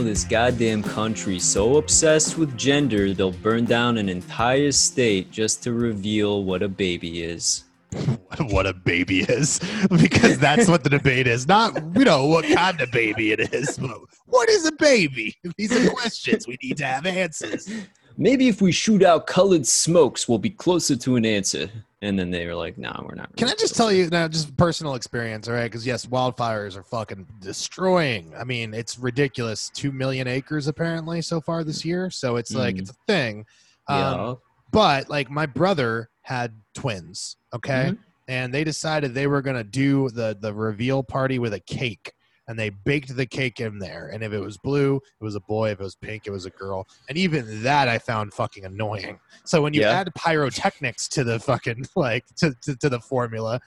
Know, this goddamn country so obsessed with gender, they'll burn down an entire state just to reveal what a baby is. what a baby is. Because that's what the debate is. Not you know what kind of baby it is but what is a baby? These are questions. We need to have answers. Maybe if we shoot out colored smokes, we'll be closer to an answer. And then they were like, "No, nah, we're not." Can I just tell you now, just personal experience, all right? Because yes, wildfires are fucking destroying. I mean, it's ridiculous. Two million acres apparently so far this year, so it's like Mm. it's a thing. Yeah. Um, but like my brother had twins, okay, Mhm. and they decided they were gonna do the the reveal party with a cake. And they baked the cake in there. And if it was blue, it was a boy. If it was pink, it was a girl. And even that I found fucking annoying. So when you Yeah. add pyrotechnics to the fucking like to, to, to the formula,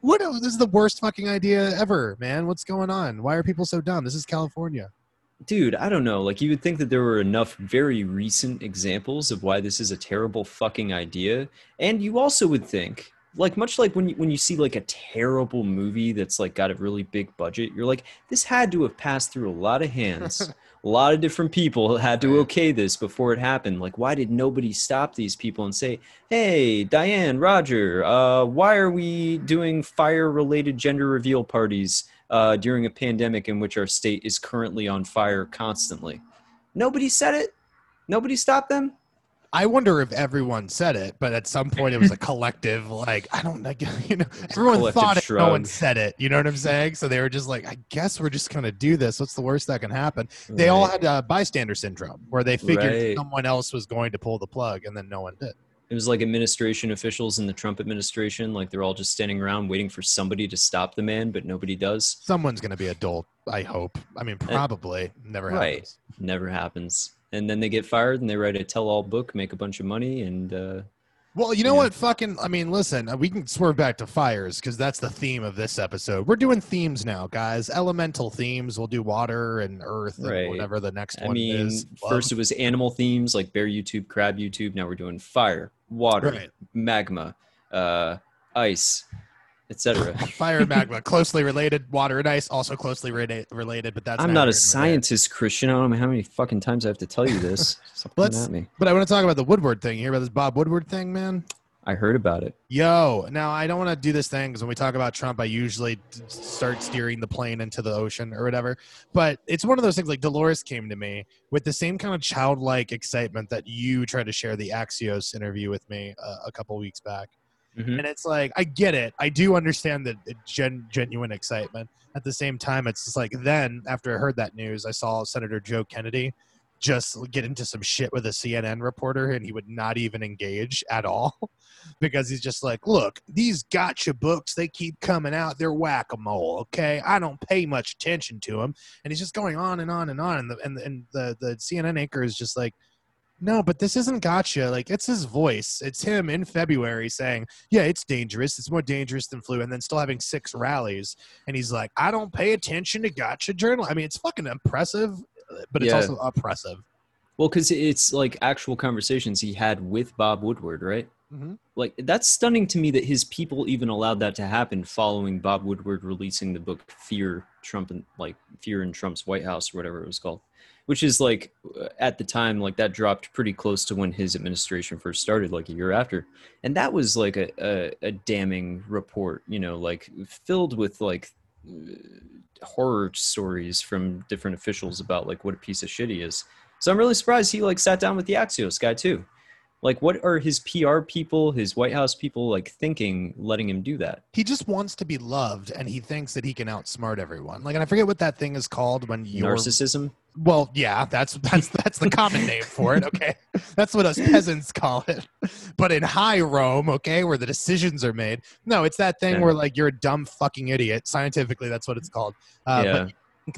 what this is the worst fucking idea ever, man. What's going on? Why are people so dumb? This is California. Dude, I don't know. Like, you would think that there were enough very recent examples of why this is a terrible fucking idea. And you also would think, like, much like when you, when you see like a terrible movie that's like got a really big budget, you're like, this had to have passed through a lot of hands. a lot of different people had to okay this before it happened. Like, why did nobody stop these people and say, hey, Diane, Roger, uh, why are we doing fire related gender reveal parties? uh, during a pandemic in which our state is currently on fire constantly. Nobody said it. Nobody stopped them. I wonder if everyone said it, but at some point it was a collective, like, I don't know, you know, everyone thought it, no one said it. You know what I'm saying? So they were just like, I guess we're just going to do this. What's the worst that can happen? They all had uh, bystander syndrome where they figured Right. someone else was going to pull the plug and then no one did. It was like administration officials in the Trump administration, like they're all just standing around waiting for somebody to stop the man, but nobody does. Someone's going to be adult, I hope. I mean, probably. Never right. happens. Never happens. And then they get fired and they write a tell-all book, make a bunch of money, and uh, Well, you know Yeah. what? Fucking, I mean, listen, uh, we can swerve back to fires because that's the theme of this episode. We're doing themes now, guys. Elemental themes. We'll do water and earth and Right. whatever the next I one mean, is. First it was animal themes like bear YouTube, crab YouTube. Now we're doing fire, water, Right. magma, uh, ice, etc. fire and magma closely related. Water and ice also closely rela- related, but that's I'm not a scientist, Christian. I don't know how many fucking times I have to tell you this. Stop Let's- me. But I want to talk about the Woodward thing. You hear about this Bob Woodward thing, man? I heard about it. Yo, now I don't want to do this thing because when we talk about Trump, I usually t- start steering the plane into the ocean or whatever. But it's one of those things like Dolores came to me with the same kind of childlike excitement that you tried to share the Axios interview with me uh, a couple weeks back. Mhm. And it's like, I get it. I do understand the the gen- genuine excitement. At the same time, it's just like then after I heard that news, I saw Senator Joe Kennedy just get into some shit with a CNN reporter and he would not even engage at all because he's just like, look, these gotcha books, they keep coming out. They're whack a mole. Okay. I don't pay much attention to them. And he's just going on and on and on. And the, and, and the, the CNN anchor is just like, no, but this isn't gotcha. Like, it's his voice. It's him in February saying, yeah, it's dangerous. It's more dangerous than flu. And then still having six rallies. And he's like, I don't pay attention to gotcha journal. I mean, it's fucking impressive, but it's Yeah. also oppressive. Well, because it's like actual conversations he had with Bob Woodward, right? Mhm. Like that's stunning to me that his people even allowed that to happen following Bob Woodward releasing the book Fear Trump and like Fear in Trump's White House or whatever it was called, which is like uh, at the time like that dropped pretty close to when his administration first started, like a year after, and that was like a a, a damning report, you know, like filled with like uh, horror stories from different officials about like what a piece of shit he is. So I'm really surprised he like sat down with the Axios guy too. Like, what are his PR people, his White House people like thinking, letting him do that? He just wants to be loved and he thinks that he can outsmart everyone. Like, and I forget what that thing is called when you're Narcissism. Well, yeah, that's that's that's the common name for it. Okay, that's what us peasants call it. But in high Rome, okay, where the decisions are made, no, it's that thing Yeah. where like you're a dumb fucking idiot. Scientifically, that's what it's called. Uh, yeah, But you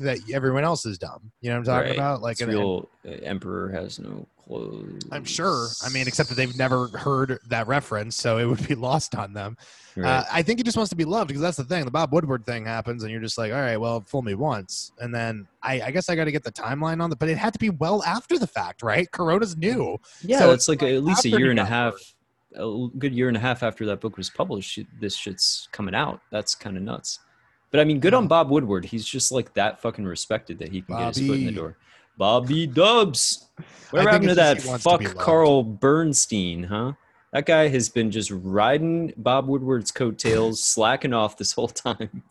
that everyone else is dumb. You know what I'm talking Right. about? Like, it's and- and real. uh, Emperor has no clothes. I'm sure. I mean, except that they've never heard that reference, so it would be lost on them. Right. Uh, I think he just wants to be loved because that's the thing. The Bob Woodward thing happens, and you're just like, all right, well, fool me once, and then I, I guess I got to get the timeline on it. But it had to be well after the fact, right? Corona's new. yeah, so it's like like at least a year and a half, A good year and a half after that book was published. This shit's coming out. That's kind of nuts. But I mean, good on Bob Woodward. He's just like that fucking respected that he can get his foot in the door. Bobby Dubs. Think happened to that wants to fuck. Carl Bernstein, huh? That guy has been just riding Bob Woodward's coattails, slacking off this whole time.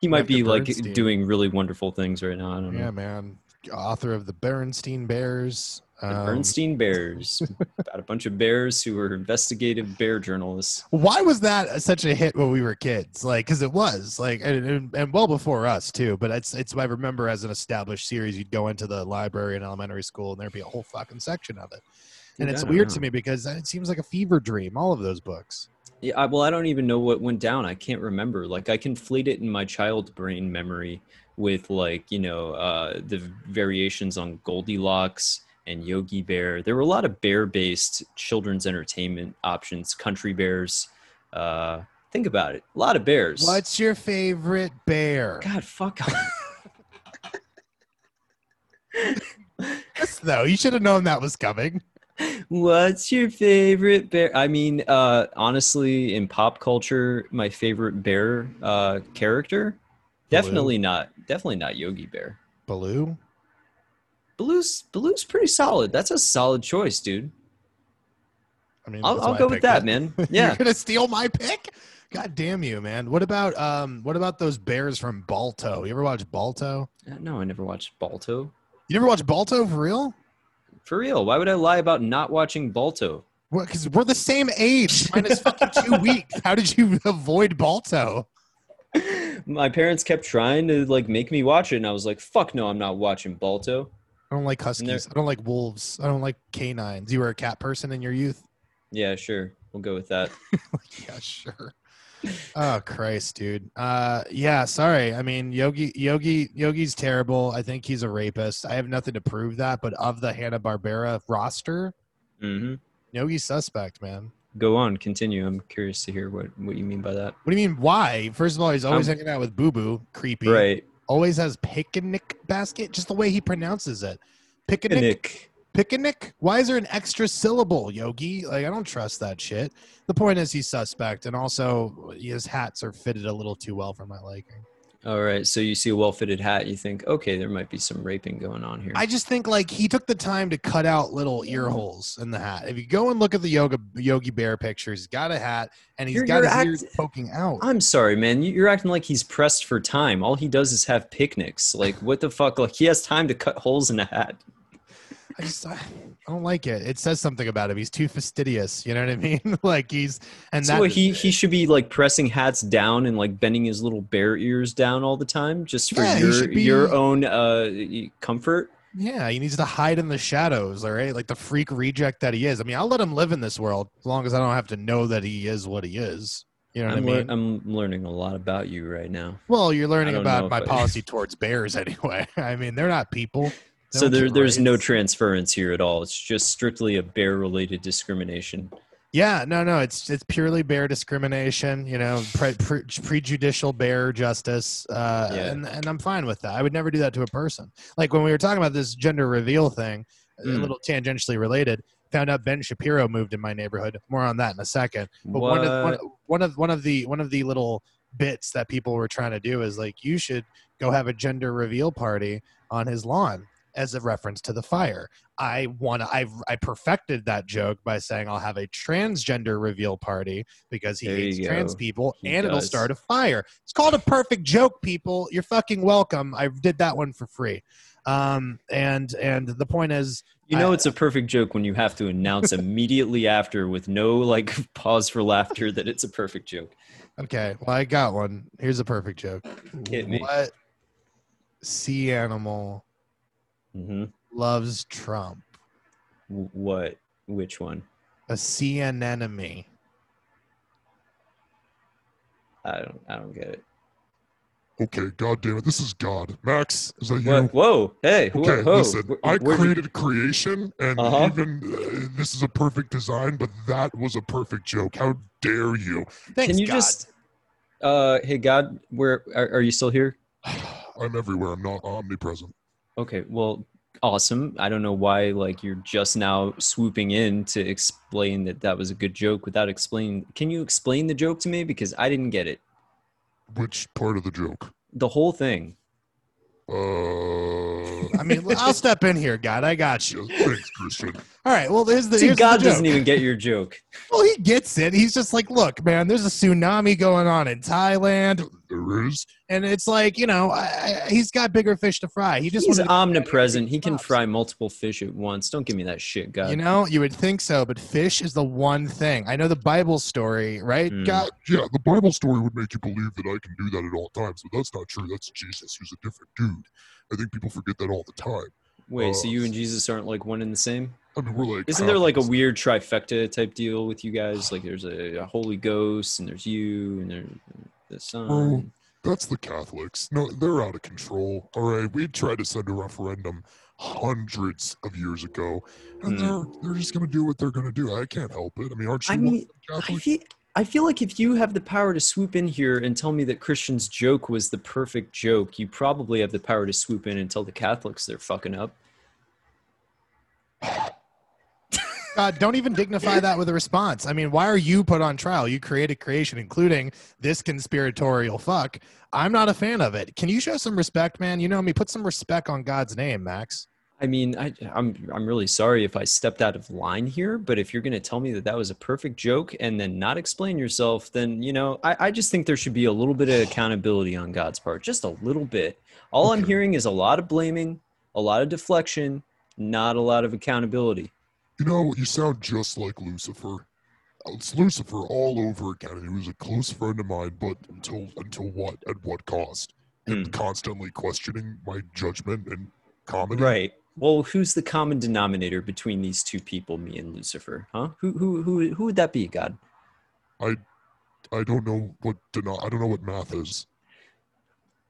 He might be like doing really wonderful things right now. I don't know. Yeah, man. Author of the Bernstein Bears. The Um, Bernstein Bears. About a bunch of bears who were investigative bear journalists. Why was that such a hit when we were kids? Like, because it was like, and, and, and well before us too. But it's it's I remember as an established series, you'd go into the library in elementary school, and there'd be a whole fucking section of it. And Dude, it's weird to me because it seems like a fever dream. All of those books. Yeah, I, well, I don't even know what went down. I can't remember. Like, I conflate it in my child brain memory with, like, you know, uh, the variations on Goldilocks and Yogi Bear. There were a lot of bear based children's entertainment options, country bears. Uh, think about it. A lot of bears. What's your favorite bear? God, fuck off. Yes, though you should have known that was coming. What's your favorite bear? I mean, uh, honestly, in pop culture, my favorite bear uh, character, definitely not, definitely not Yogi Bear. Baloo. Baloo's Baloo's pretty solid. That's a solid choice, dude. I mean, I'll, I'll go with that, it. man. You're Yeah. gonna steal my pick? God damn you, man! What about um? What about those bears from Balto? You ever watch Balto? Uh, No, I never watched Balto. You never watched Balto for real? For real, why would I lie about not watching Balto? Because we're the same age. Minus fucking two weeks. How did you avoid Balto? My parents kept trying to like make me watch it, and I was like, "Fuck no, I'm not watching Balto." I don't like huskies. I don't like wolves. I don't like canines. You were a cat person in your youth? Yeah, sure, we'll go with that. yeah, sure. Oh Christ, dude. Uh, yeah. Sorry. I mean, Yogi, Yogi, Yogi's terrible. I think he's a rapist. I have nothing to prove that, but of the Hanna Barbera roster, hmm Yogi's suspect, man. Go on, continue. I'm curious to hear what what you mean by that. What do you mean? Why? First of all, he's always Um, hanging out with Boo Boo, creepy. Right, Always has picnic basket. Just the way he pronounces it. Picnic. Nick. Picnic? Why is there an extra syllable, Yogi? Like I don't trust that shit. The point is he's suspect, and also his hats are fitted a little too well for my liking. All right, so you see a well-fitted hat, you think, okay, there might be some raping going on here. I just think like he took the time to cut out little ear holes in the hat. If you go and look at the yoga Yogi Bear pictures, he's got a hat and he's You're- got you're his ears poking out. I'm sorry, man. You- You're acting like he's pressed for time. All he does is have picnics. Like, what the fuck? Like, he has time to cut holes in a hat. I just I don't like it. It says something about him. He's too fastidious. You know what I mean? like he's and so that what, he he should be like pressing hats down and like bending his little bear ears down all the time, just for Yeah, your be- your own uh comfort. yeah, he needs to hide in the shadows. All right, like the freak reject that he is. I mean, I'll let him live in this world as long as I don't have to know that he is what he is. You know what I'm, I mean? I'm learning a lot about you right now. well, you're learning know about my policy towards bears anyway. I mean, they're not people. So there, there's no transference here at all. It's just strictly a bear-related discrimination. Yeah, no, no, it's it's purely bear discrimination. You know, pre, pre, prejudicial bear justice, uh, Yeah. and and I'm fine with that. I would never do that to a person. Like when we were talking about this gender reveal thing, a Mm. little tangentially related. Found out Ben Shapiro moved in my neighborhood. More on that in a second. But What? one of, one, one of one of the one of the little bits that people were trying to do is like you should go have a gender reveal party on his lawn as a reference to the fire. I want I I perfected that joke by saying I'll have a transgender reveal party because he There hates trans people He and it'll start a fire. It's called a perfect joke, people. You're fucking welcome. I did that one for free. Um and and the point is You know I- it's a perfect joke when you have to announce immediately after with no like pause for laughter that it's a perfect joke. Okay, well, I got one. Here's a perfect joke. Hit me. What sea animal hmm loves Trump? What? Which one? A sea anemone. I don't. I don't get it. Okay, god damn it, this is God. Max, is that you? What? Whoa! Hey! who- Okay, whoa, listen, wh- I where'd you- created creation, and Uh-huh. even uh, this is a perfect design, but that was a perfect joke. How dare you? Thanks, Can you God. just? Uh, hey God, where are, are you still here? I'm everywhere. I'm not omnipresent. Okay. Well, awesome. I don't know why like you're just now swooping in to explain that that was a good joke without explaining. Can you explain the joke to me because I didn't get it. Which part of the joke? The whole thing. Uh, I mean, I'll step in here, God. I got you. Yeah, thanks, Christian. All right. Well, here's the, See, here's God the doesn't even get your joke. Well, he gets it. He's just like, look, man, there's a tsunami going on in Thailand, There is. and it's like, you know, I, I, he's got bigger fish to fry. He just He's omnipresent. He can fry multiple fish at once. Don't give me that shit, God. You know, you would think so, but fish is the one thing. I know the Bible story, right? Hmm. God, Yeah, the Bible story would make you believe that I can do that at all times, but that's not true. That's Jesus, who's a different dude. I think people forget that all the time. Wait, so Uh, you and Jesus aren't like one and the same? I mean, we're like. Isn't there like a weird trifecta type deal with you guys? Like there's a, a Holy Ghost and there's you and there's the Son. Oh. That's the Catholics. No, they're out of control. All right, we tried to send a referendum hundreds of years ago, and Hmm. they're they're just gonna do what they're gonna do. I can't help it. I mean, aren't you I one mean, I feel, I feel like if you have the power to swoop in here and tell me that Christian's joke was the perfect joke, you probably have the power to swoop in and tell the Catholics they're fucking up. God, don't even dignify that with a response. I mean, why are you put on trial? You created creation, including this conspiratorial fuck. I'm not a fan of it. Can you show some respect, man? You know me. Put some respect on God's name, Max. I mean, I, I'm I'm really sorry if I stepped out of line here, but if you're going to tell me that that was a perfect joke and then not explain yourself, then you know, I, I just think there should be a little bit of accountability on God's part, just a little bit. All I'm hearing is a lot of blaming, a lot of deflection, not a lot of accountability. You know, you sound just like Lucifer. It's Lucifer all over again. He was a close friend of mine, but until until what? At what cost? And Hmm. constantly questioning my judgment and comedy. Right. Well, who's the common denominator between these two people, me and Lucifer? Huh? Who who who who would that be, God? I I don't know what deno- I don't know what math is.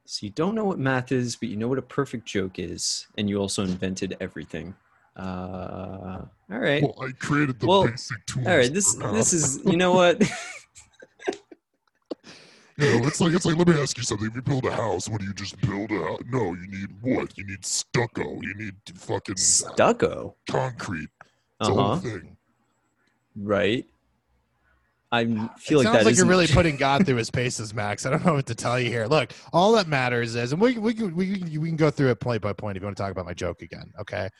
So you don't know what math is, but you know what a perfect joke is, and you also invented everything. Uh, all right. Well, I created the Well, basic tools. All right. This this is you know what? You know, it's like it's like let me ask you something. If you build a house, what do you just build a house? No, you need what? You need stucco. You need fucking Stucco. concrete. It's Uh a whole huh. thing. Right. I feel it like sounds that like you're really putting God through his paces, Max. I don't know what to tell you here. Look, all that matters is, and we we we we can go through it point by point if you want to talk about my joke again. Okay.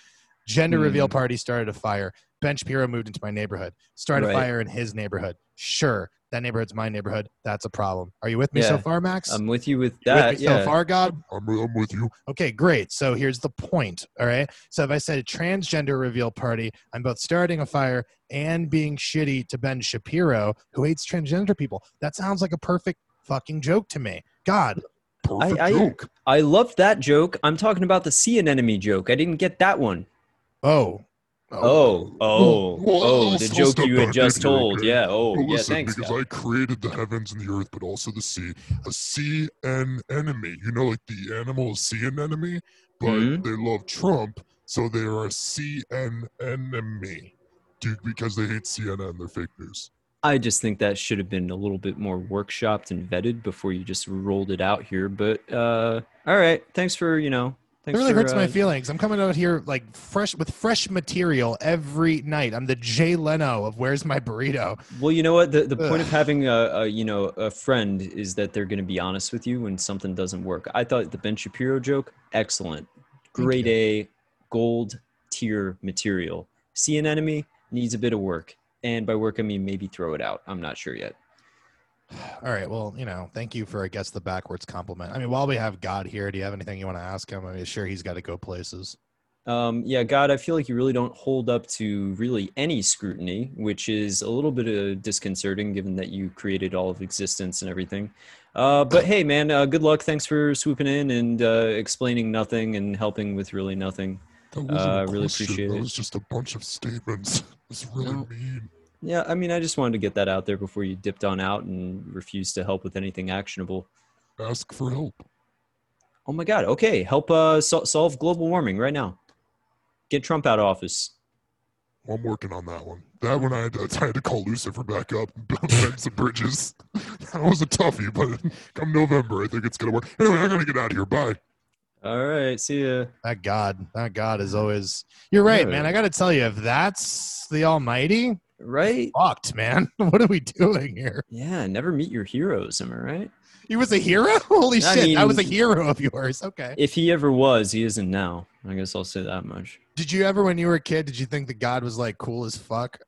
Gender reveal Hmm. party started a fire. Ben Shapiro moved into my neighborhood. Started Right. a fire in his neighborhood. Sure, that neighborhood's my neighborhood. That's a problem. Are you with me so far, Max? I'm with you with with that. me yeah. so far, God. I'm, I'm with you. Okay, great. So here's the point. All right. So if I said transgender reveal party, I'm both starting a fire and being shitty to Ben Shapiro, who hates transgender people. That sounds like a perfect fucking joke to me. God. Perfect I- joke. I loved that joke. I'm talking about the sea anemone joke. I didn't get that one. Oh. Oh, oh, Well, oh, the joke you had just told. okay? Yeah. Oh, But yeah. listen, Thanks. because God. I created the heavens and the earth, but also the sea. A sea and enemy. You know, like the animal is sea and enemy, but Mhm. they love Trump, so they are a sea and enemy. Dude, because they hate CNN, they're fake news. I just think that should have been a little bit more workshopped and vetted before you just rolled it out here. But uh, all right, thanks for you know. It really for, hurts my uh, feelings. I'm coming out here like fresh with fresh material every night. I'm the Jay Leno of Where's My Burrito. Well, you know what? The the point of having a, a you know a friend is that they're going to be honest with you when something doesn't work. I thought the Ben Shapiro joke excellent, grade A, gold tier material. See an enemy needs a bit of work, and by work I mean maybe throw it out. I'm not sure yet. All right. Well, you know, thank you for I guess the backwards compliment. I mean, while we have God here, do you have anything you want to ask him? I mean, sure he's got to go places. Um, yeah, God, I feel like you really don't hold up to really any scrutiny, which is a little bit uh, disconcerting given that you created all of existence and everything. Uh, but hey, man, uh, good luck. Thanks for swooping in and uh, explaining nothing and helping with really nothing. That wasn't Uh, a really question. appreciate that it. was just a bunch of statements. It's really No. mean. Yeah, I mean, I just wanted to get that out there before you dipped on out and refused to help with anything actionable. Ask for help. Oh my God. Okay, help uh, so- solve global warming right now. Get Trump out of office. Well, I'm working on that one. That one I had to, I had to call Lucifer back up and build bend some bridges. That was a toughie, but come November, I think it's gonna work. Anyway, I gotta get out of here. Bye. All right, see ya. That God, that God is always. You're right, Yeah. man. I got to tell you, if that's the Almighty, right? Fucked, man. What are we doing here? Yeah, never meet your heroes. Am I right? He was a hero? Holy I shit. I was a hero of yours. Okay. If he ever was, he isn't now. I guess I'll say that much. Did you ever, when you were a kid, did you think that God was like cool as fuck?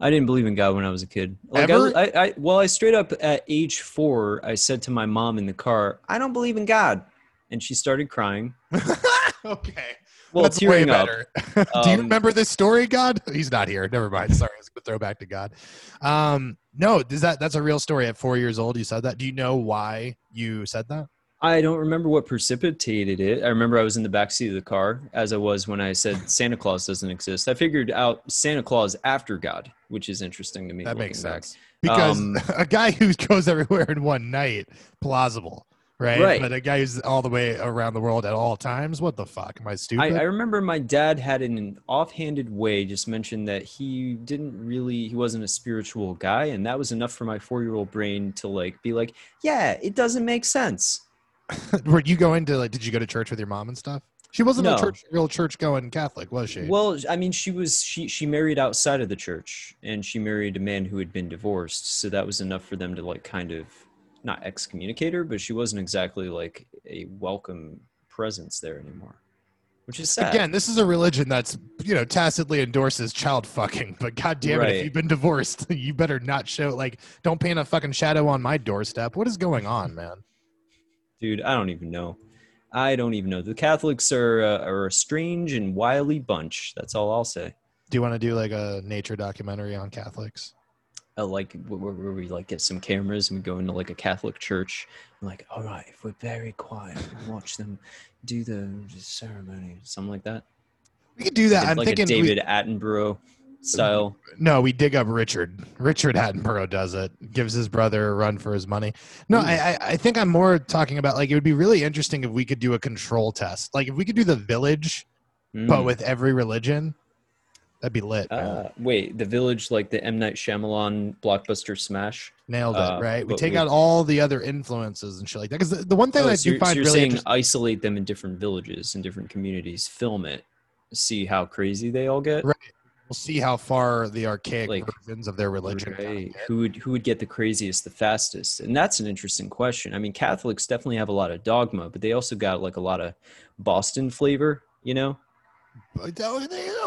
I didn't believe in God when I was a kid. Like Ever? I, I, I, well, I straight up at age four, I said to my mom in the car, "I don't believe in God," and she started crying. okay. Well, That's tearing way up. better. Do you Um, remember this story, God? He's not here. Never mind. Sorry, I was gonna throw back to God. Um, no, is that that's a real story? At four years old, you said that. Do you know why you said that? I don't remember what precipitated it. I remember I was in the back seat of the car, as I was when I said Santa Claus doesn't exist. I figured out Santa Claus after God, which is interesting to me. That makes looking back. sense. Because Um, a guy who goes everywhere in one night, plausible, right? Right. But a guy who's all the way around the world at all times, what the fuck? Am I stupid? I, I remember my dad had in an offhanded way just mentioned that he didn't really he wasn't a spiritual guy and that was enough for my four year old brain to like be like yeah it doesn't make sense Were you going to like? Did you go to church with your mom and stuff? She wasn't a church, real church going Catholic, was she? well i mean she was she she married outside of the church and she married a man who had been divorced so that was enough for them to like kind of not excommunicator, but she wasn't exactly like a welcome presence there anymore which is sad Again, this is a religion that's you know tacitly endorses child fucking. But god damn it, if you've been divorced, you better not show like don't paint a fucking shadow on my doorstep. What is going on, man? Dude, I don't even know. I don't even know. The Catholics are uh, are a strange and wily bunch. That's all I'll say. Do you want to do like a nature documentary on Catholics? Uh, like where, where we like get some cameras and we go into like a Catholic church. I'm like, all right, if we're very quiet, watch them do the ceremony, something like that. We could do that. Like I'm a thinking we- David Attenborough style. No, we dig up Richard. Richard Attenborough does it. Gives his brother a run for his money. No, I, I I think I'm more talking about like it would be really interesting if we could do a control test. Like if we could do the village, but Mm. with every religion, that'd be lit. Uh, wait, the village like the M Night Shyamalan blockbuster smash. Nailed it, uh, right? We take with- out all the other influences and shit like that. Because the, the one thing Oh, I so do you're, so find you're really saying isolate them in different villages and different communities, film it, see how crazy they all get. Right. we'll see how far the archaic Like, versions of their religion. Right. Who would who would get the craziest the fastest? And that's an interesting question. I mean, Catholics definitely have a lot of dogma, but they also got like a lot of Boston flavor. You know,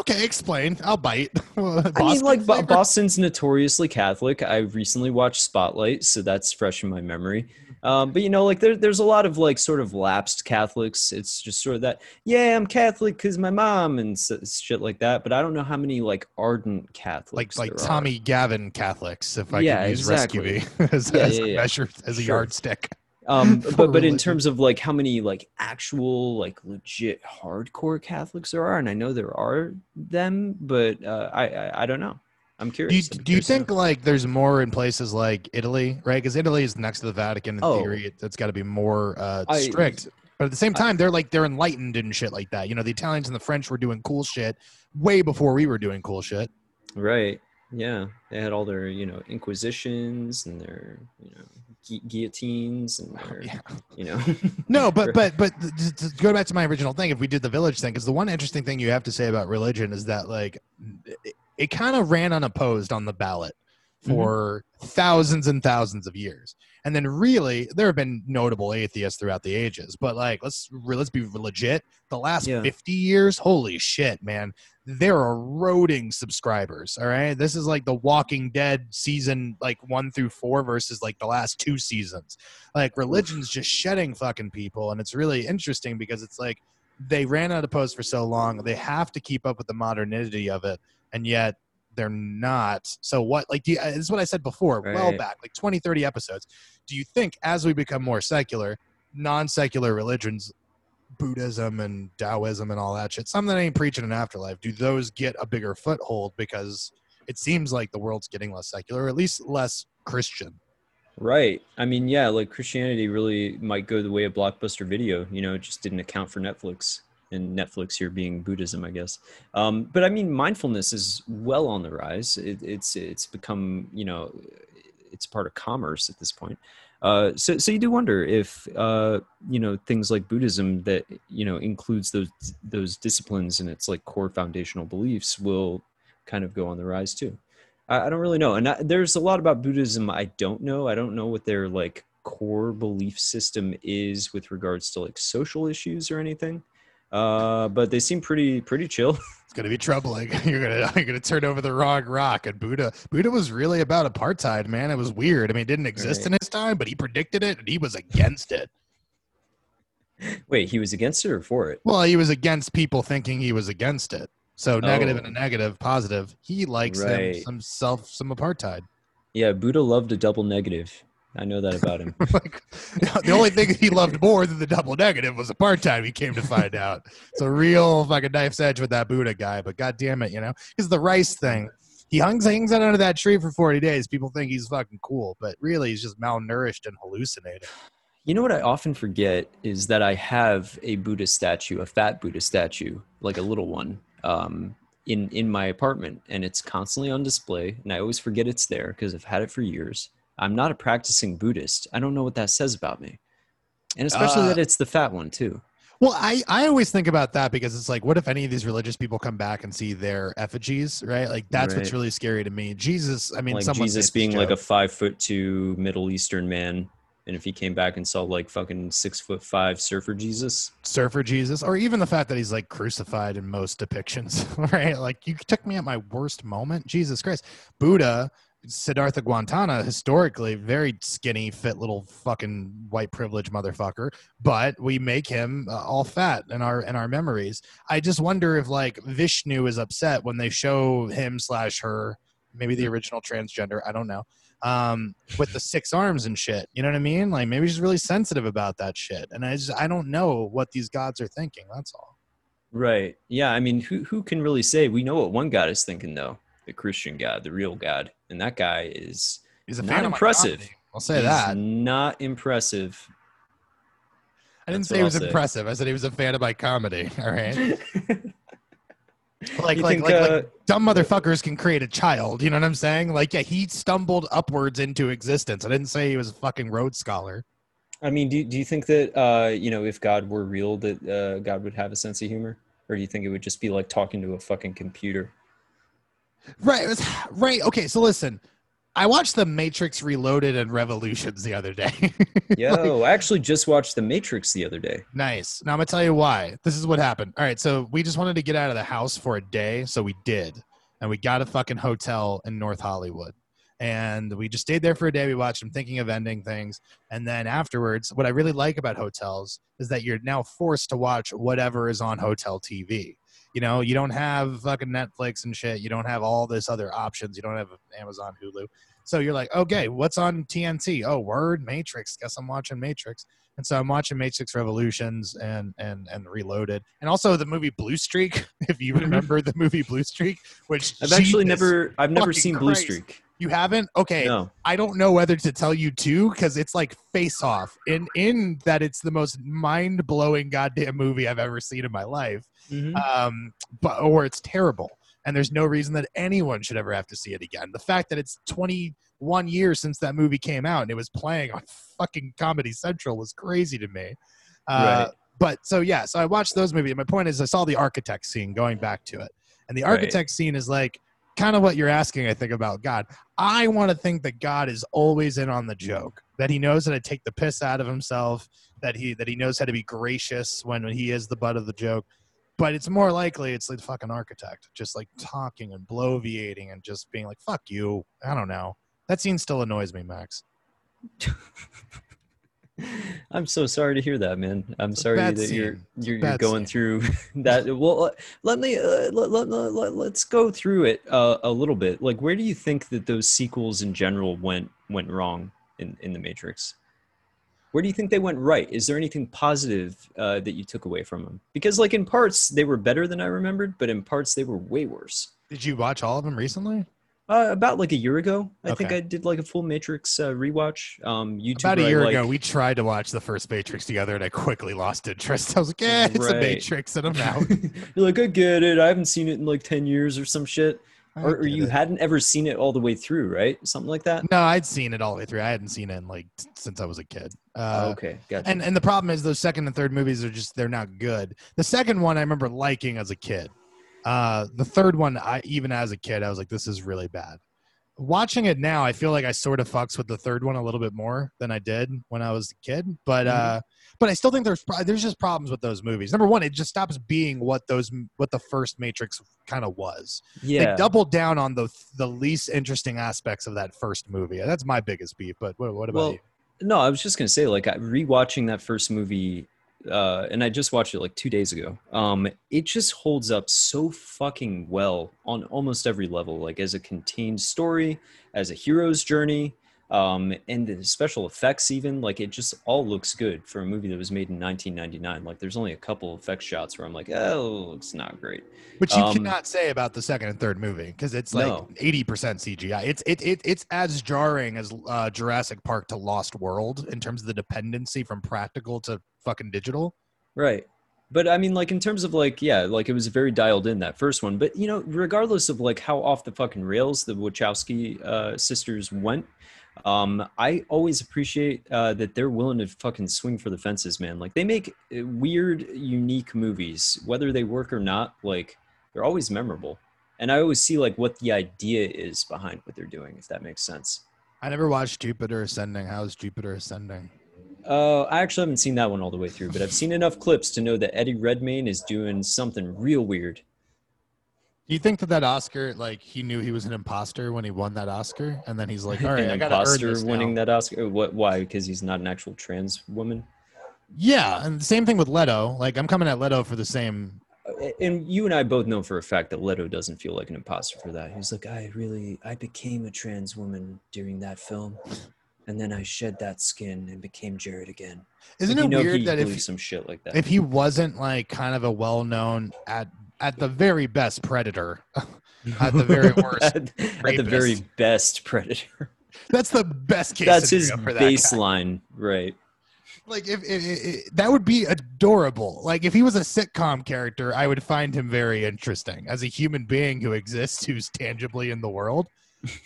Okay, explain. I'll bite. I mean, like Bo- Boston's notoriously Catholic. I recently watched Spotlight, so that's fresh in my memory. Um, but you know, like there, there's a lot of like sort of lapsed Catholics. It's just sort of that, yeah, I'm Catholic because my mom and s- shit like that. But I don't know how many like ardent Catholics, like like there are. Tommy Gavin Catholics, if I Yeah, could use exactly. Rescue Me as, Yeah, as yeah, a yeah. measure, as a Sure. yardstick. Um, but but in terms of like how many like actual like legit hardcore Catholics there are, and I know there are them, but uh, I, I I don't know. I'm Do you, curious. Do you curious to know. think like there's more in places like Italy, right? Because Italy is next to the Vatican in Oh. theory. It, it's got to be more uh, I- strict. But at the same I- time, they're like they're enlightened and shit like that. You know, the Italians and the French were doing cool shit way before we were doing cool shit. Right. Yeah. They had all their, you know, inquisitions and their, you know, gui- guillotines and oh, their, Yeah. you know. No, but but but to go back to my original thing, if we did the village thing, because the one interesting thing you have to say about religion is that like it, it kind of ran unopposed on the ballot mm-hmm. for thousands and thousands of years, and then really there have been notable atheists throughout the ages, but like let's let's be legit. The last Yeah. fifty years, holy shit, man, they're eroding subscribers. All right, this is like the Walking Dead season like one through four versus like the last two seasons like religion's just shedding fucking people and it's really interesting because it's like they ran out of post for so long they have to keep up with the modernity of it and yet they're not so what like do you, uh, this is what i said before well back like 20 30 episodes do you think as we become more secular non-secular religions buddhism and taoism and all that shit something that ain't preaching an afterlife do those get a bigger foothold because it seems like the world's getting less secular or at least less christian right. I mean, yeah, like Christianity really might go the way of Blockbuster Video. You know, it just didn't account for Netflix and Netflix here being Buddhism, I guess. Um, but I mean, mindfulness is well on the rise. It, it's it's become, you know, it's part of commerce at this point. Uh, so, so you do wonder if uh, you know things like Buddhism that you know includes those those disciplines and its like core foundational beliefs will kind of go on the rise too. I, I don't really know, and I, there's a lot about Buddhism I don't know. I don't know what their like core belief system is with regards to like social issues or anything. Uh, but they seem pretty pretty chill. It's gonna be troubling. You're gonna you're gonna turn over the wrong rock. And Buddha Buddha was really about apartheid, man. It was weird. I mean, it didn't exist Right. in his time, but he predicted it and he was against it. Wait, he was against it or for it? Well, he was against people thinking he was against it. So negative Oh. and a negative, positive. He likes them Right. some self some apartheid. Yeah, Buddha loved a double negative. I know that about him. like the only thing he loved more than the double negative was apartheid. We came to find out. It's a real fucking knife's edge with that Buddha guy. But god damn it, you know, because the rice thing. He hangs, hangs out under that tree for 40 days. People think he's fucking cool, but really he's just malnourished and hallucinating. You know what I often forget is that I have a Buddha statue, a fat Buddha statue, like a little one, um, in in my apartment, and it's constantly on display. And I always forget it's there because I've had it for years. I'm not a practicing Buddhist. I don't know what that says about me, and especially Uh, that it's the fat one too. Well, I, I always think about that because it's like, what if any of these religious people come back and see their effigies, right? Like, that's what's really scary to me. Jesus, I mean, like Jesus being like a five foot two Middle Eastern man, and if he came back and saw like fucking six foot five surfer Jesus, surfer Jesus, or even the fact that he's like crucified in most depictions, right? Like you took me at my worst moment. Jesus Christ. Buddha, Siddhartha Guantana, historically very skinny, fit little fucking white privilege motherfucker, but we make him uh, all fat in our in our memories. I just wonder if like Vishnu is upset when they show him slash her, maybe the original transgender, I don't know. Um, with the six arms and shit, you know what I mean? Like maybe she's really sensitive about that shit, and I just I don't know what these gods are thinking. That's all. Right. Yeah. I mean, who who can really say? We know what one God is thinking, though. The Christian God, the real God, and that guy is He's a Not fan of my impressive. I'll say he's that. Not impressive. I didn't that's say he was I'll say. impressive. I said he was a fan of my comedy. All right. Like, like, think, like, uh, like dumb motherfuckers can create a child. You know what I'm saying? Like, yeah, he stumbled upwards into existence. I didn't say he was a fucking Rhodes scholar. I mean, do do you think that uh, you know, if God were real, that uh, God would have a sense of humor, or do you think it would just be like talking to a fucking computer? Right. was- right. Okay. So listen, I watched The Matrix Reloaded and Revolutions the other day. Yo, I actually just watched The Matrix the other day. Nice. Now I'm gonna tell you why. This is what happened. All right, so we just wanted to get out of the house for a day, so we did, and we got a fucking hotel in North Hollywood, and we just stayed there for a day. We watched them thinking of ending things, and then afterwards, what I really like about hotels is that you're now forced to watch whatever is on hotel TV. You know, you don't have fucking Netflix and shit. You don't have all this other options. You don't have Amazon, Hulu. So you're like, okay, what's on TNT? Oh, Word, Matrix. Guess I'm watching Matrix. And so I'm watching Matrix Revolutions and and and Reloaded, and also the movie Blue Streak. If you mm-hmm. remember the movie Blue Streak, which I've actually never, I've never seen Blue Streak. You haven't. Okay, No. I don't know whether to tell you too because it's like Face Off in in that it's the most mind blowing goddamn movie I've ever seen in my life. Mhm. Um, but or it's terrible, and there's no reason that anyone should ever have to see it again. The fact that it's 21 years since that movie came out and it was playing on fucking Comedy Central was crazy to me. Uh, Right. But so yeah, so I watched those movies. My point is, I saw the architect scene going back to it, and the Right. architect scene is like kind of what you're asking. I think about God. I want to think that God is always in on the joke. That he knows how to take the piss out of himself. That he that he knows how to be gracious when when he is the butt of the joke. But it's more likely it's like the fucking architect, just like talking and bloviating and just being like "fuck you." I don't know. That scene still annoys me, Max. I'm so sorry to hear that, man. I'm sorry that you're you're, you're going scene. through that. Well, uh, let me uh, let, let, let, let, us go through it uh, a little bit. Like, where do you think that those sequels in general went went wrong in in the Matrix? Where do you think they went right? Is there anything positive uh, that you took away from them? Because, like in parts, they were better than I remembered, but in parts, they were way worse. Did you watch all of them recently? Uh, about like a year ago, I think I did like a full Matrix uh, rewatch. Um, YouTube About a year ago, we tried to watch the first Matrix together, and I quickly lost interest. I was like, "Yeah, it's a Matrix," and I'm out. You're like, I get it. I haven't seen it in like 10 years or some shit. Or, or you it. hadn't ever seen it all the way through, right? Something like that? No, I'd seen it all the way through. I hadn't seen it in like since I was a kid. Uh, Oh, okay, gotcha. And and the problem is those second and third movies are just they're not good. The second one I remember liking as a kid. Uh, the third one, I even as a kid, I was like, this is really bad. watching it now, I feel like I sort of fucks with the third one a little bit more than I did when I was a kid. But Mhm. uh, but I still think there's pro- there's just problems with those movies. Number one, it just stops being what those what the first Matrix kind of was. Yeah. They doubled down on the the least interesting aspects of that first movie. That's my biggest beef. But what, what about well, you? no, I was just gonna say, like, rewatching that first movie, uh, and I just watched it like two days ago. Um, it just holds up so fucking well on almost every level, like as a contained story, as a hero's journey, um, and the special effects. Even like it just all looks good for a movie that was made in 1999. Like, there's only a couple effect shots where I'm like, oh, it's not great. Which you um, cannot say about the second and third movie because it's like No. eighty percent CGI. It's it, it it's as jarring as uh, Jurassic Park to Lost World in terms of the dependency from practical to fucking digital. Right. But I mean, like in terms of like, yeah, like it was very dialed in that first one. But you know, regardless of like how off the fucking rails the Wachowski uh, sisters went, um, I always appreciate uh, that they're willing to fucking swing for the fences, man. Like they make uh, weird, unique movies, whether they work or not. Like they're always memorable, and I always see like what the idea is behind what they're doing, if that makes sense. I never watched Jupiter Ascending. How's Jupiter Ascending? Uh, I actually haven't seen that one all the way through, but I've seen enough clips to know that Eddie Redmayne is doing something real weird. Do you think that that Oscar, like, he knew he was an imposter when he won that Oscar, and then he's like, "All right, An I gotta earn imposter this winning now. that Oscar. What? Why? Because he's not an actual trans woman. Yeah, and the same thing with Leto. Like, I'm coming at Leto for the same. Uh, And you and I both know for a fact that Leto doesn't feel like an imposter for that. He's like, I really, I became a trans woman during that film, and then I shed that skin and became Jared again. Isn't Like, it you know weird that if some shit like that? if he wasn't like kind of a well-known at at the very best predator, at the very worst, at, at the very best predator. that's the best case. That's his that guy. baseline, right? Like if, if, if that would be adorable. Like if he was a sitcom character, I would find him very interesting as a human being who exists, who's tangibly in the world.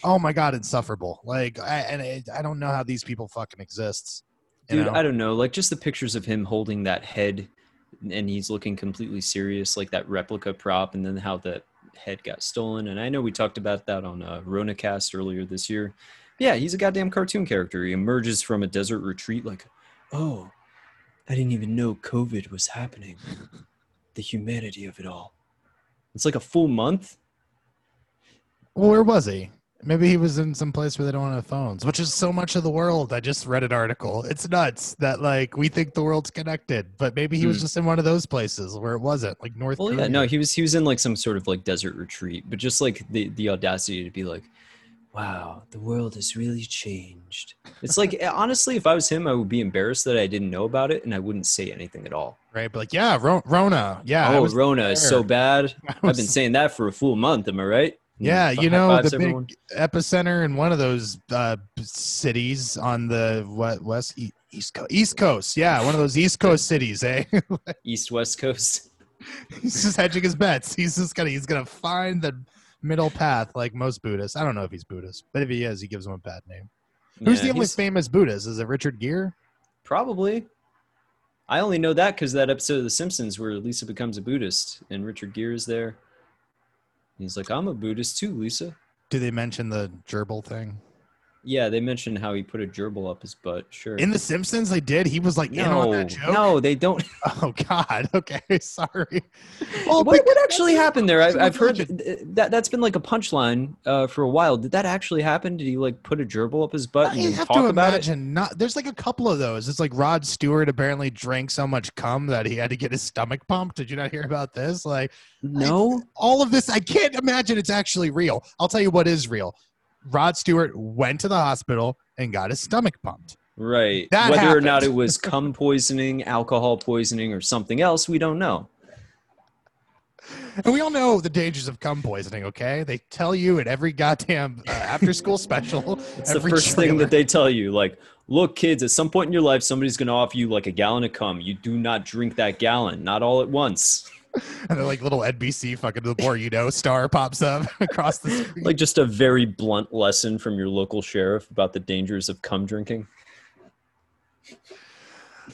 Oh my god, insufferable! Like, I, and I, I don't know how these people fucking exist. you Dude, know? I don't know. Like just the pictures of him holding that head and he's looking completely serious, like that replica prop, and then how the head got stolen. And I know we talked about that on uh, RonaCast earlier this year. Yeah, he's a goddamn cartoon character. He emerges from a desert retreat like, oh, I didn't even know COVID was happening. The humanity of it all. It's like a full month. Well, where was he? Maybe he was in some place where they don't have phones, which is so much of the world. I just read an article. It's nuts that like we think the world's connected, but maybe he was Hmm. just in one of those places where it wasn't, like North Well, Korea. yeah, no, he was he was in like some sort of like desert retreat, but just like the the audacity to be like, "Wow, the world has really changed." It's like eh, honestly, if I was him, I would be embarrassed that I didn't know about it, and I wouldn't say anything at all. right? But like, yeah, Ro- Rona. Yeah, oh, Rona is so bad. I I've been saying that for a full month. Am I right? Yeah, you know the everyone. big epicenter in one of those uh, cities on the what west east coast. East Coast, yeah, one of those East Coast cities. Eh, East West Coast. he's just hedging his bets. He's just gonna he's gonna find the middle path like most Buddhists. I don't know if he's Buddhist, but if he is, he gives him a bad name. Who's Yeah, the only he's- famous Buddhist? Is it Richard Gere? Probably. I only know that because that episode of The Simpsons where Lisa becomes a Buddhist and Richard Gere is there. He's like, I'm a Buddhist too, Lisa. Do they mention the gerbil thing? Yeah, they mentioned how he put a gerbil up his butt. Sure. In The Simpsons, they did. He was like in on no, that joke. no, they don't. Oh God. Okay, sorry. Oh, what, what actually happened there? I've, I've heard that that's been like a punchline uh, for a while. Did that actually happen? Did he like put a gerbil up his butt and I then have talk to about it? imagine not. There's like a couple of those. It's like Rod Stewart apparently drank so much cum that he had to get his stomach pumped. Did you not hear about this? Like No. all of this, I can't imagine it's actually real. I'll tell you what is real. Rod Stewart went to the hospital and got his stomach pumped. Right. That Whether or not it was cum poisoning, alcohol poisoning, or something else, we don't know. And we all know the dangers of cum poisoning. Okay, they tell you in every goddamn uh, after-school special. It's the first thing that they tell you. Like, look, kids, at some point in your life, somebody's going to offer you like a gallon of cum. You do not drink that gallon, not all at once. and then like little NBC fucking the more you know star pops up across the screen. Like, just a very blunt lesson from your local sheriff about the dangers of cum drinking.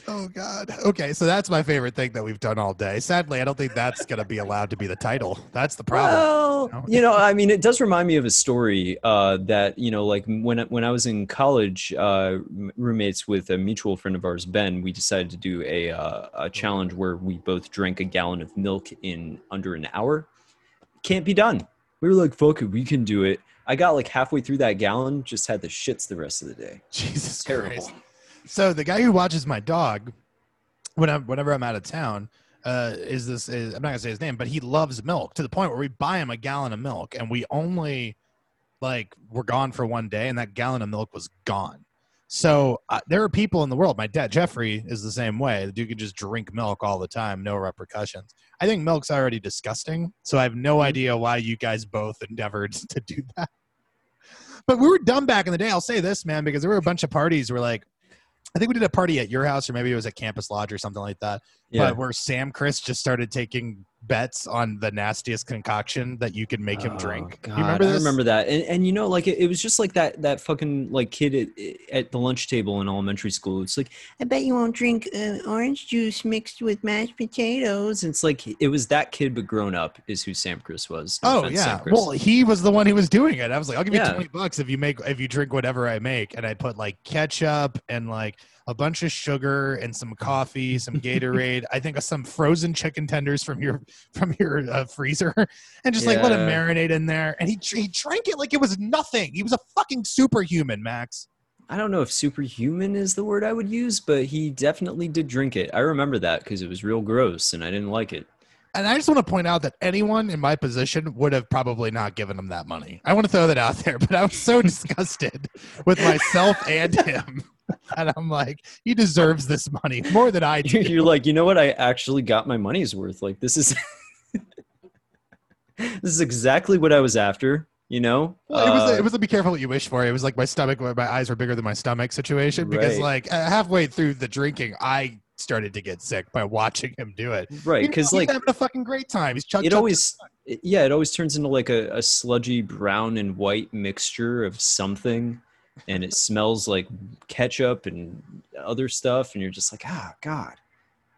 Oh God. Okay, so that's my favorite thing that we've done all day. Sadly, I don't think that's gonna be allowed to be the title. That's the problem. Well, know? you know, I mean, it does remind me of a story uh, that you know, like when when I was in college, uh, roommates with a mutual friend of ours, Ben. We decided to do a uh, a challenge where we both drank a gallon of milk in under an hour. Can't be done. We were like, "Fuck it, we can do it." I got like halfway through that gallon, just had the shits the rest of the day. Jesus Terrible. Christ. So the guy who watches my dog, when I'm whenever I'm out of town, uh, is this is I'm not gonna say his name, but he loves milk to the point where we buy him a gallon of milk, and we only like we're gone for one day, and that gallon of milk was gone. So uh, there are people in the world. My dad Jeffrey is the same way. The dude can just drink milk all the time, no repercussions. I think milk's already disgusting, so I have no idea why you guys both endeavored to do that. But we were dumb back in the day. I'll say this, man, because there were a bunch of parties where like I think we did a party at your house, or maybe it was at Campus Lodge or something like that. Yeah, But where Sam Chris just started taking bets on the nastiest concoction that you could make him Oh, drink. God, you remember I remember that, and and you know, like it, it was just like that that fucking like kid at, at the lunch table in elementary school. It's like, I bet you won't drink uh, orange juice mixed with mashed potatoes. And it's like it was that kid, but grown up, is who Sam Chris was. No Oh yeah. Sam Chris. Well, he was the one who was doing it. I was like, I'll give you Yeah. twenty bucks if you make if you drink whatever I make, and I put like ketchup and like a bunch of sugar and some coffee, some Gatorade. I think some frozen chicken tenders from your from your uh, freezer, and just like let him Yeah. marinate in there. And he he drank it like it was nothing. He was a fucking superhuman, Max. I don't know if superhuman is the word I would use, but he definitely did drink it. I remember that because it was real gross, and I didn't like it. And I just want to point out that anyone in my position would have probably not given him that money. I want to throw that out there, but I was so disgusted with myself and him. And I'm like, he deserves this money more than I do. You're, like, you know what? I actually got my money's worth. Like this is this is exactly what I was after. You know, Well, it was a, Uh, it was a be careful what you wish for. It was like my stomach, my eyes were bigger than my stomach situation because Right. like halfway through the drinking, I started to get sick by watching him do it. right because like having a fucking great time. He's chug, it chug, always it- yeah it always turns into like a, a sludgy brown and white mixture of something and it smells like ketchup and other stuff and you're just like ah god.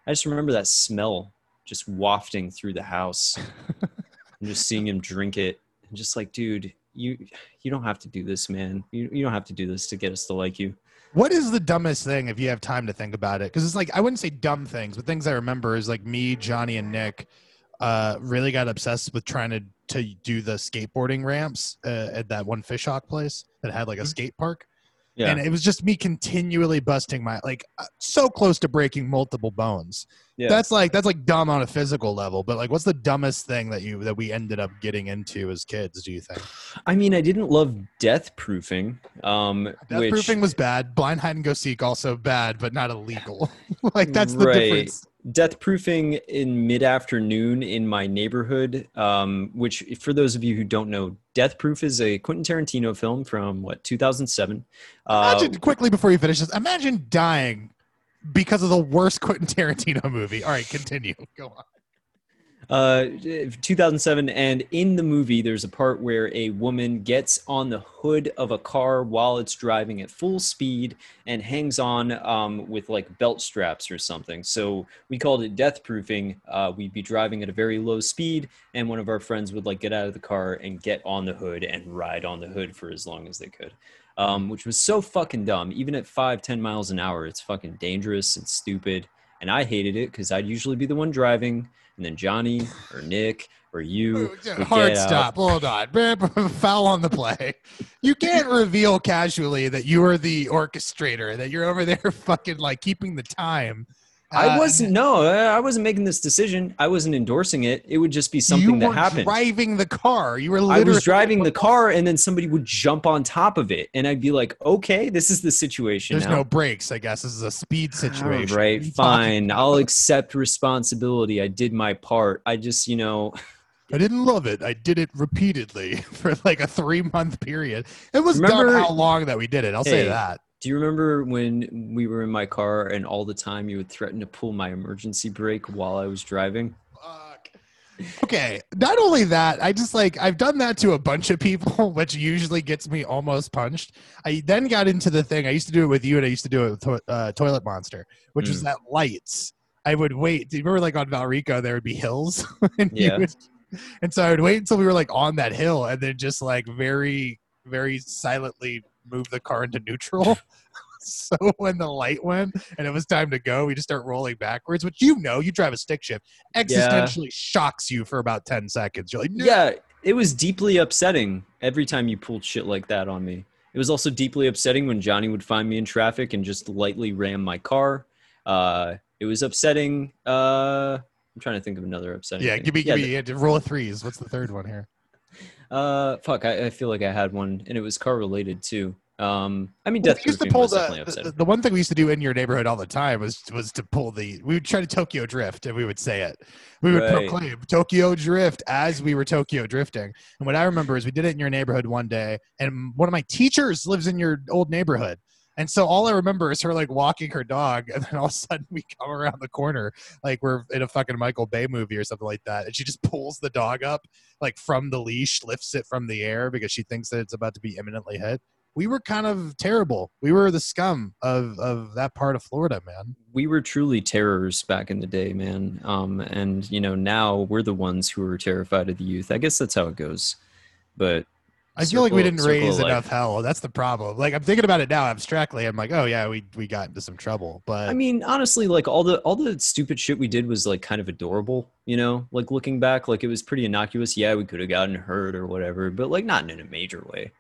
I just remember that smell just wafting through the house. And just seeing him drink it and just like dude you you don't have to do this man. You, you don't have to do this to get us to like you. What is the dumbest thing if you have time to think about it? Because it's like I wouldn't say dumb things, but things I remember is like me, Johnny, and Nick uh, really got obsessed with trying to to do the skateboarding ramps uh, at that one fishhawk place that had like a skate park, yeah and it was just me continually busting my like uh, so close to breaking multiple bones. yeah That's like that's like dumb on a physical level, but like what's the dumbest thing that you that we ended up getting into as kids? Do you think? i mean i didn't love death proofing um Death which proofing was bad. Blind hide and go seek also bad, but not illegal. like that's the Right. difference. Death proofing in mid afternoon in my neighborhood um, which for those of you who don't know death proof is a quentin tarantino film from what 2007 uh, Imagine quickly before you finish this. Imagine dying because of the worst Quentin Tarantino movie. All right, continue. Go on. Uh, 2007 and in the movie there's a part where a woman gets on the hood of a car while it's driving at full speed and hangs on um, with like belt straps or something. So we called it death proofing. Uh, we'd be driving at a very low speed and one of our friends would like get out of the car and get on the hood and ride on the hood for as long as they could. Um, which was so fucking dumb. Even at 5 10 miles an hour it's fucking dangerous and stupid. And i hated it because i'd usually be the one driving and then johnny or nick or you Hard out. Uh, stop. Hold on. Foul on the play. You can't reveal casually that you are the orchestrator, that you're over there fucking like keeping the time. I Uh, wasn't. No, I wasn't making this decision. I wasn't endorsing it. It would just be something that happened. you that were happened. driving the car. You were I was driving the car, and then somebody would jump on top of it, and I'd be like, "Okay, this is the situation There's now." no brakes, I guess. This is a speed situation. All right, What are you talking fine. I'll accept responsibility. I did my part. I just, you know, I didn't love it. I did it repeatedly for like a three month period. It was Remember- how long that we did it. I'll say that. Do you remember when we were in my car and all the time you would threaten to pull my emergency brake while I was driving? Fuck. Okay, not only that, I just like I've done that to a bunch of people, which usually gets me almost punched. I then got into the thing. I used to do it with you, and I used to do it with to- uh, Toilet Monster, which was Mm. that lights. I would wait. Do you remember, like on Valrico, there would be hills, and Yeah. would- and so I would wait until we were like on that hill, and then just like very, very silently move the car into neutral. so when the light went and it was time to go, we just start rolling backwards, which you know, you drive a stick shift, existentially shocks you for about 10 seconds. You're like, no. Yeah, it was deeply upsetting every time you pulled shit like that on me. It was also deeply upsetting when Johnny would find me in traffic and just lightly ram my car. Uh, it was upsetting. Uh, I'm trying to think of another upsetting. Yeah, thing. give me, yeah, give me a roll of threes. What's the third one here? Uh, fuck, I, I feel like I had one, and it was car related too. Um, I mean, Well, death used to pull the, definitely the, the one thing we used to do in your neighborhood all the time was was to pull the we would try to Tokyo drift and we would say it. We would Right. proclaim Tokyo drift as we were Tokyo drifting. And what I remember is we did it in your neighborhood one day, and one of my teachers lives in your old neighborhood. And so all I remember is her like walking her dog, and then all of a sudden we come around the corner like we're in a fucking Michael Bay movie or something like that, and she just pulls the dog up like from the leash, lifts it from the air because she thinks that it's about to be imminently hit we were kind of terrible. We were the scum of of that part of Florida, man. we were truly terrors back in the day, man. Um, and you know, now we're the ones who are terrified of the youth. I guess that's how it goes. But I feel like we didn't raise enough hell. That's the problem. Like I'm thinking about it now abstractly. I'm like, oh yeah, we we got into some trouble. But I mean, honestly, like all the all the stupid shit we did was like kind of adorable, you know. Like looking back, like it was pretty innocuous. Yeah, we could have gotten hurt or whatever, but like not in a major way.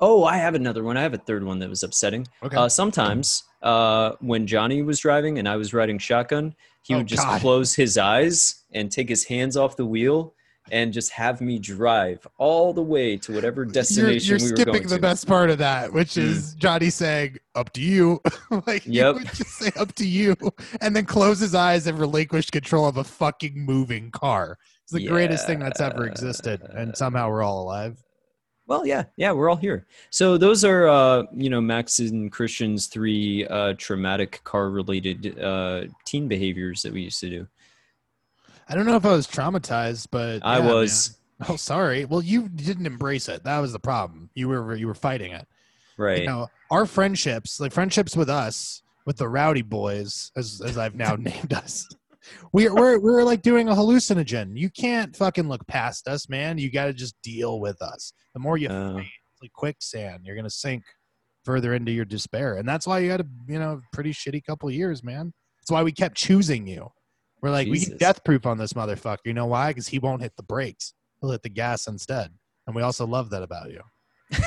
Oh, I have another one. I have a third one that was upsetting. okay. Uh, sometimes uh, when Johnny was driving and I was riding shotgun, he Oh, would just God. close his eyes and take his hands off the wheel and just have me drive all the way to whatever destination you're, you're we were skipping the to. best part of that, which Mm. is Johnny saying, "Up to you." like he would just say, "Up to you," and then close his eyes and relinquish control of a fucking moving car. It's the greatest thing that's ever existed, and somehow we're all alive. Well, yeah, yeah, we're all here. So those are, uh, you know, Max and Christian's three uh, traumatic car-related uh, teen behaviors that we used to do. I don't know if I was traumatized, but I yeah, man. was Oh, sorry. Well, you didn't embrace it. That was the problem. You were you were fighting it. right. You know, our friendships, like friendships with us, with the rowdy boys, as as I've now named us. We're we're we're like doing a hallucinogen. You can't fucking look past us, man. You got to just deal with us. The more you Uh, fight, it's like quicksand. You're gonna sink further into your despair, and that's why you had a you know pretty shitty couple years, man. That's why we kept choosing you. We're like, we Jesus. get death proof on this motherfucker. You know why? Because he won't hit the brakes. He'll hit the gas instead. And we also love that about you.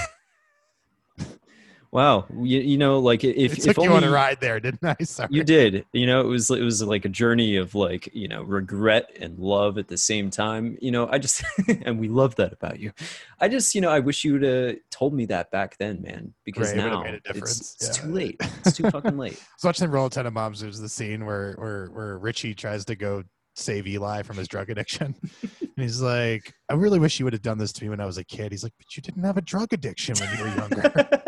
wow. You, you know, like if, it if took you only on a ride there, didn't I? Sorry. you did, you know, it was it was like a journey of like you know regret and love at the same time. You know, I just and we love that about you. I just you know I wish you would have told me that back then, man. Because Right, now a it's, it's yeah. too late. It's too fucking late. I was watching Royal Tenenbaums. There's the scene where where where Richie tries to go save Eli from his drug addiction. and he's like, I really wish you would have done this to me when I was a kid. He's like, but you didn't have a drug addiction when you were younger.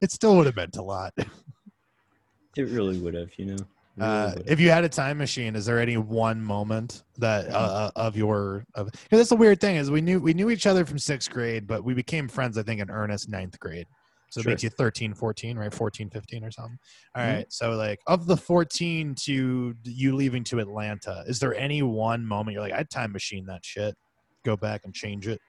It still would have meant a lot. It really would have, you know. Really Uh, would've. if you had a time machine, is there any one moment that uh, of your of because that's the weird thing is we knew we knew each other from sixth grade, but we became friends I think in earnest ninth grade. So it makes you 13, 14, right? 14, 15 or something. All Mhm. right. So like of the 14 to you leaving to Atlanta, is there any one moment you're like, I'd time machine that shit, go back and change it?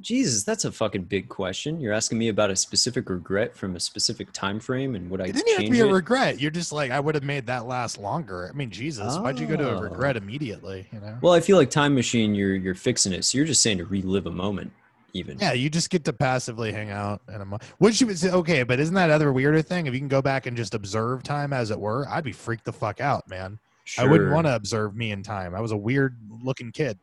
Jesus, that's a fucking big question. You're asking me about a specific regret from a specific time frame and would I It didn't have to be a regret. You're just like, I would have made that last longer. I mean, Jesus, why'd you go to a Oh. regret immediately? You know? Well, I feel like time machine. You're you're fixing it. So you're just saying to relive a moment, even. Yeah, you just get to passively hang out in a month. Would you say okay? But isn't that other weirder thing? If you can go back and just observe time, as it were, I'd be freaked the fuck out, man. Sure. I wouldn't want to observe me in time. I was a weird looking kid.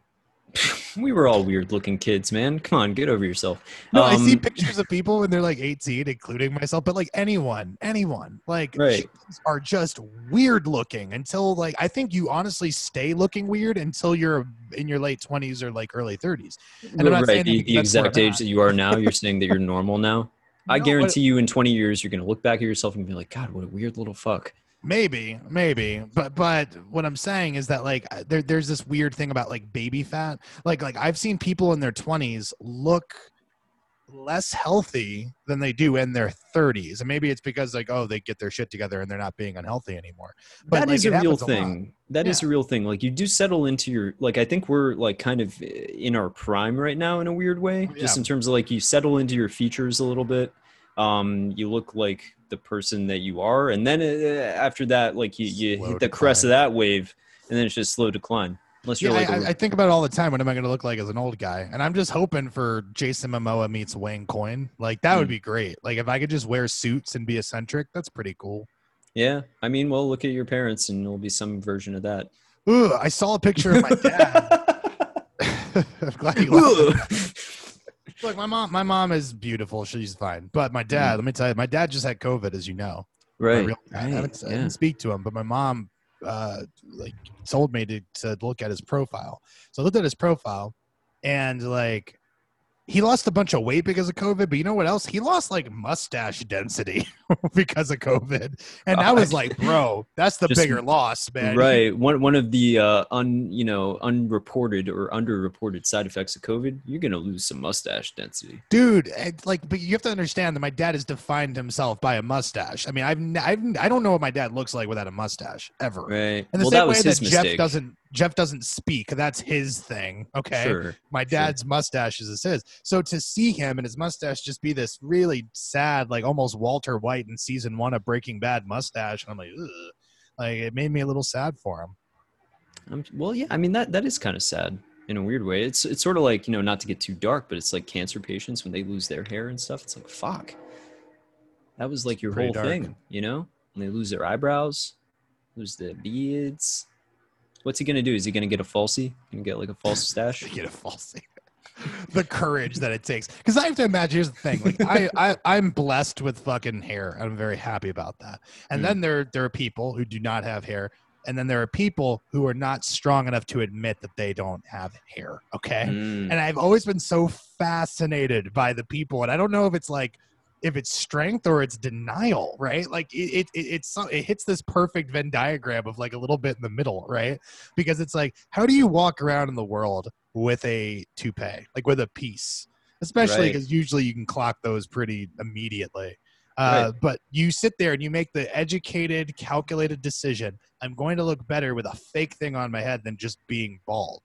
We were all weird looking kids, man. Come on, get over yourself. No, I see Um, pictures of people when they're like 18, including myself, but like anyone, anyone, like Right. are just weird looking until like I think you honestly stay looking weird until you're in your late 20s or like early 30s. And I'm not saying right, the, the exact age that you are now, you're saying that you're normal now. I No, but- guarantee you, in 20 years, you're gonna look back at yourself and be like, God, what a weird little fuck. Maybe, maybe, but but what I'm saying is that like there there's this weird thing about like baby fat. Like like I've seen people in their 20s look less healthy than they do in their 30s, and maybe it's because like oh they get their shit together and they're not being unhealthy anymore. That like, is a real thing. That is a real thing. Like you do settle into your like I think we're like kind of in our prime right now in a weird way, just in terms of like you settle into your features a little bit. Um, you look like the person that you are, and then uh, after that, like you, you hit the crest of that wave, and then it's just slow decline. Unless you're like, I, a- I- think about it all the time. What am I going to look like as an old guy? And I'm just hoping for Jason Momoa meets Wayne Coyne. Like that would Mm. be great. Like if I could just wear suits and be eccentric, that's pretty cool. yeah. I mean, well, look at your parents, and it'll be some version of that. Ooh, I saw a picture of my dad. I'm glad you. Look, my mom, my mom is beautiful. She's fine. But my dad, let me tell you, my dad just had COVID, as you know. Right. real dad. I, haven't, I didn't speak to him, but my mom, uh, like, told me to to look at his profile. So I looked at his profile, and like, he lost a bunch of weight because of COVID. But you know what else? He lost like mustache density because of COVID, and I was like, bro, that's the Just- bigger loss, man. Right. One one of the uh, un you know unreported or underreported side effects of COVID, you're gonna lose some mustache density. dude like but you have to understand that my dad has defined himself by a mustache i mean i've, I've i don't know what my dad looks like without a mustache ever Right. in the well, same that was way that jeff mistake. doesn't jeff doesn't speak that's his thing okay Sure. my dad's mustache is his so to see him and his mustache just be this really sad like almost walter white in season one of breaking bad mustache and i'm like Ugh. like it made me a little sad for him Um, well, yeah. I mean that that is kind of sad in a weird way. It's it's sort of like you know not to get too dark, but it's like cancer patients when they lose their hair and stuff. It's like fuck. That was like your pretty whole dark. thing, you know. When they lose their eyebrows, lose their beards. What's he gonna do? Is he gonna get a falsie? Gonna get like a false stash? get a falsie. the courage that it takes. Because I have to imagine. Here's the thing: like I, I, I'm blessed with fucking hair. I'm very happy about that. And Mm. then there, there are people who do not have hair, and then there are people who are not strong enough to admit that they don't have hair. Okay. Mm, And I've always been so fascinated by the people, and I don't know if it's like if it's strength or it's denial, right? Like it, it, it it's it hits this perfect Venn diagram of like a little bit in the middle, right? Because it's like, how do you walk around in the world with a toupee, like with a piece, especially Right. because usually you can clock those pretty immediately. Uh, But you sit there and you make the educated, calculated decision. I'm going to look better with a fake thing on my head than just being bald.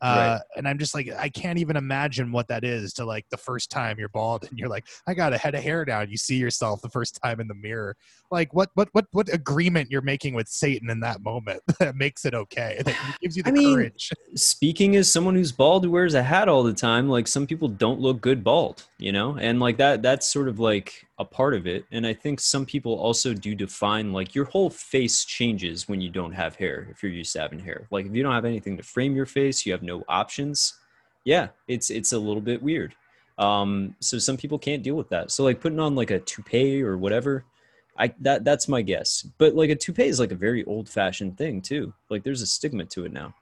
Uh, and I'm just like, I can't even imagine what that is to like the first time you're bald and you're like, I got a head of hair now. You see yourself the first time in the mirror. Like what, what, what, what agreement you're making with Satan in that moment that makes it okay, that gives you the I mean, courage. speaking as someone who's bald who wears a hat all the time like some people don't look good bald you know and like that that's sort of like a part of it and i think some people also do define like your whole face changes when you don't have hair if you're used to having hair like if you don't have anything to frame your face you have no options yeah it's it's a little bit weird um so some people can't deal with that so like putting on like a toupee or whatever I that that's my guess. But like a toupee is like a very old fashioned thing too. Like there's a stigma to it now.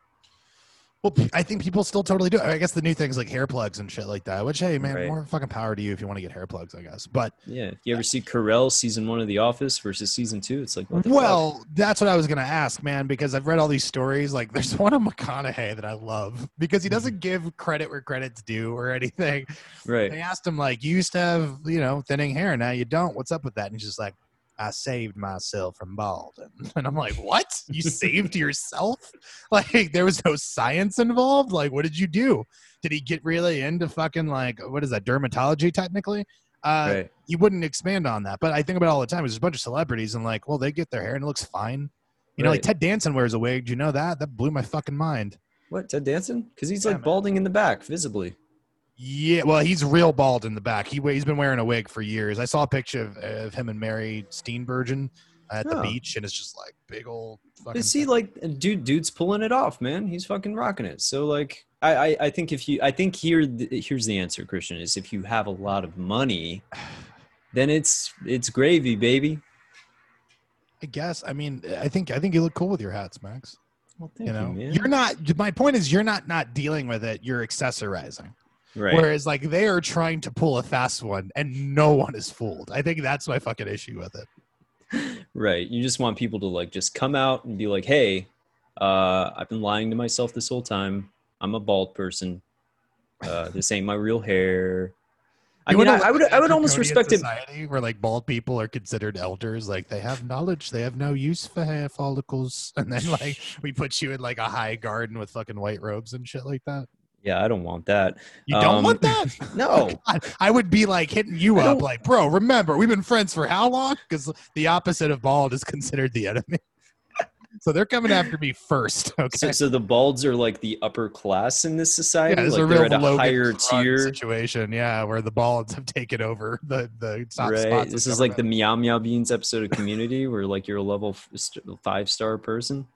Well, I think people still totally do. it. I guess the new things like hair plugs and shit like that. Which, hey, man, Right. more fucking power to you if you want to get hair plugs. I guess. But Yeah. You ever see Carell season one of The Office versus season two? It's like what the fuck? well, that's what I was gonna ask, man, because I've read all these stories. Like, there's one of McConaughey that I love because he Mm-hmm. doesn't give credit where credit's due or anything. right. They asked him like, "You used to have, you know, thinning hair. Now you don't. What's up with that?" And he's just like, "I saved myself from balding." And I'm like, "What? You saved yourself? Like there was no science involved? Like what did you do? Did he get really into fucking like what is that dermatology technically?" Uh, right. you wouldn't expand on that, but I think about it all the time. There's a bunch of celebrities and like, well, they get their hair and it looks fine. You know, like Right. Ted Danson wears a wig. Do you know that? That blew my fucking mind. What Ted Danson? Because he's Yeah, like man. balding in the back visibly. Yeah, well, he's real bald in the back. He he's been wearing a wig for years. I saw a picture of, of him and Mary Steenburgen at the beach, and it's just like big old. Fucking see, like, dude, dude's pulling it off, man. He's fucking rocking it. So, like, I, I, I think if you, I think here, here's the answer, Christian, is if you have a lot of money, then it's, it's gravy, baby. I guess. I mean, I think I think you look cool with your hats, Max. Well, thank You know, man. you're not. My point is, you're not not dealing with it. You're accessorizing. Right. Whereas, like, they are trying to pull a fast one, and no one is fooled. I think that's my fucking issue with it. Right. You just want people to like just come out and be like, "Hey, uh, I've been lying to myself this whole time. I'm a bald person. Uh, this ain't my real hair." I You mean, I, I would, I would almost respect it. society where like bald people are considered elders, like they have knowledge, they have no use for hair follicles, and then like we put you in like a high garden with fucking white robes and shit like that. Yeah, I don't want that. You don't Um, want that? No. God, I would be like hitting you I up, don't- like, bro, remember, we've been friends for how long? Because the opposite of bald is considered the enemy. so they're coming after me first. Okay. So, so the balds are like the upper class in this society. yeah, it's like a they're at a Logan higher tier. situation. Yeah, where the balds have taken over the the top Right. spots. This is like the. MeowMeowBeenz episode of Community, where like you're a level f- five star person.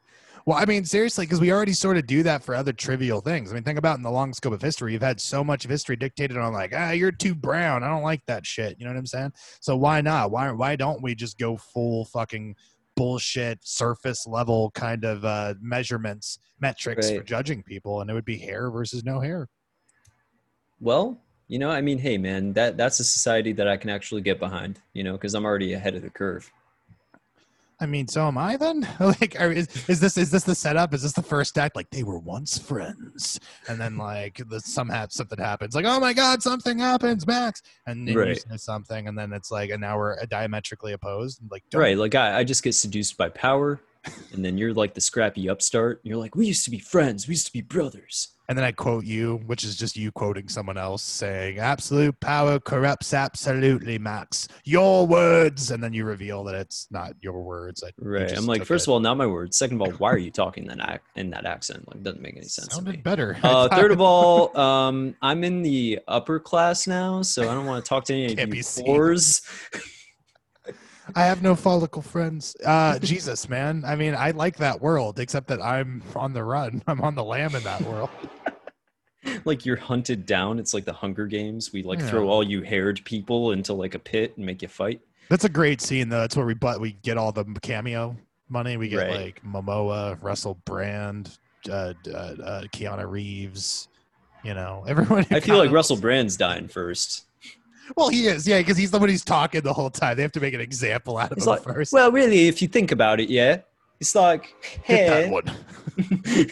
Well, I mean, seriously, because we already sort of do that for other trivial things. I mean, think about in the long scope of history, you've had so much of history dictated on like, ah, you're too brown. I don't like that shit. You know what I'm saying? So why not? Why why don't we just go full fucking bullshit surface level kind of uh, measurements metrics for judging people, and it would be hair versus no hair. Well, you know, I mean, hey, man, that that's a society that I can actually get behind. You know, because I'm already ahead of the curve. I mean, so am I then? like, are, is, is this is this the setup? Is this the first act? Like they were once friends, and then like the somehow something happens. Like, oh my god, something happens, Max, and then you Right. say something, and then it's like, and now we're diametrically opposed. Like, don't- Right. Like I, I just get seduced by power, and then you're like the scrappy upstart. You're like, we used to be friends. We used to be brothers. And then I quote you, which is just you quoting someone else saying, "Absolute power corrupts absolutely, Max. Your words," and then you reveal that it's not your words. I, you Right. just I'm like, first it. of all, not my words. Second of all, why are you talking in that ac- in that accent? Like, doesn't make any sense sounded better. Uh, third of all, um, I'm in the upper class now, so I don't want to talk to any of you seen. I have no follicle friends. Uh, Jesus, man. I mean, I like that world, except that I'm on the run. I'm on the lam in that world. like you're hunted down. It's like the Hunger Games. We like throw all you haired people into like a pit and make you fight. That's a great scene, though. That's where we but we get all the cameo money. We get Right. like Momoa, Russell Brand, uh, uh, uh, Keanu Reeves. You know, everyone. I feel like. Russell Brand's dying first. Well, he is, yeah, because he's the one who's talking the whole time. They have to make an example out of It's him like, first. well, really, if you think about it, yeah, it's like, one.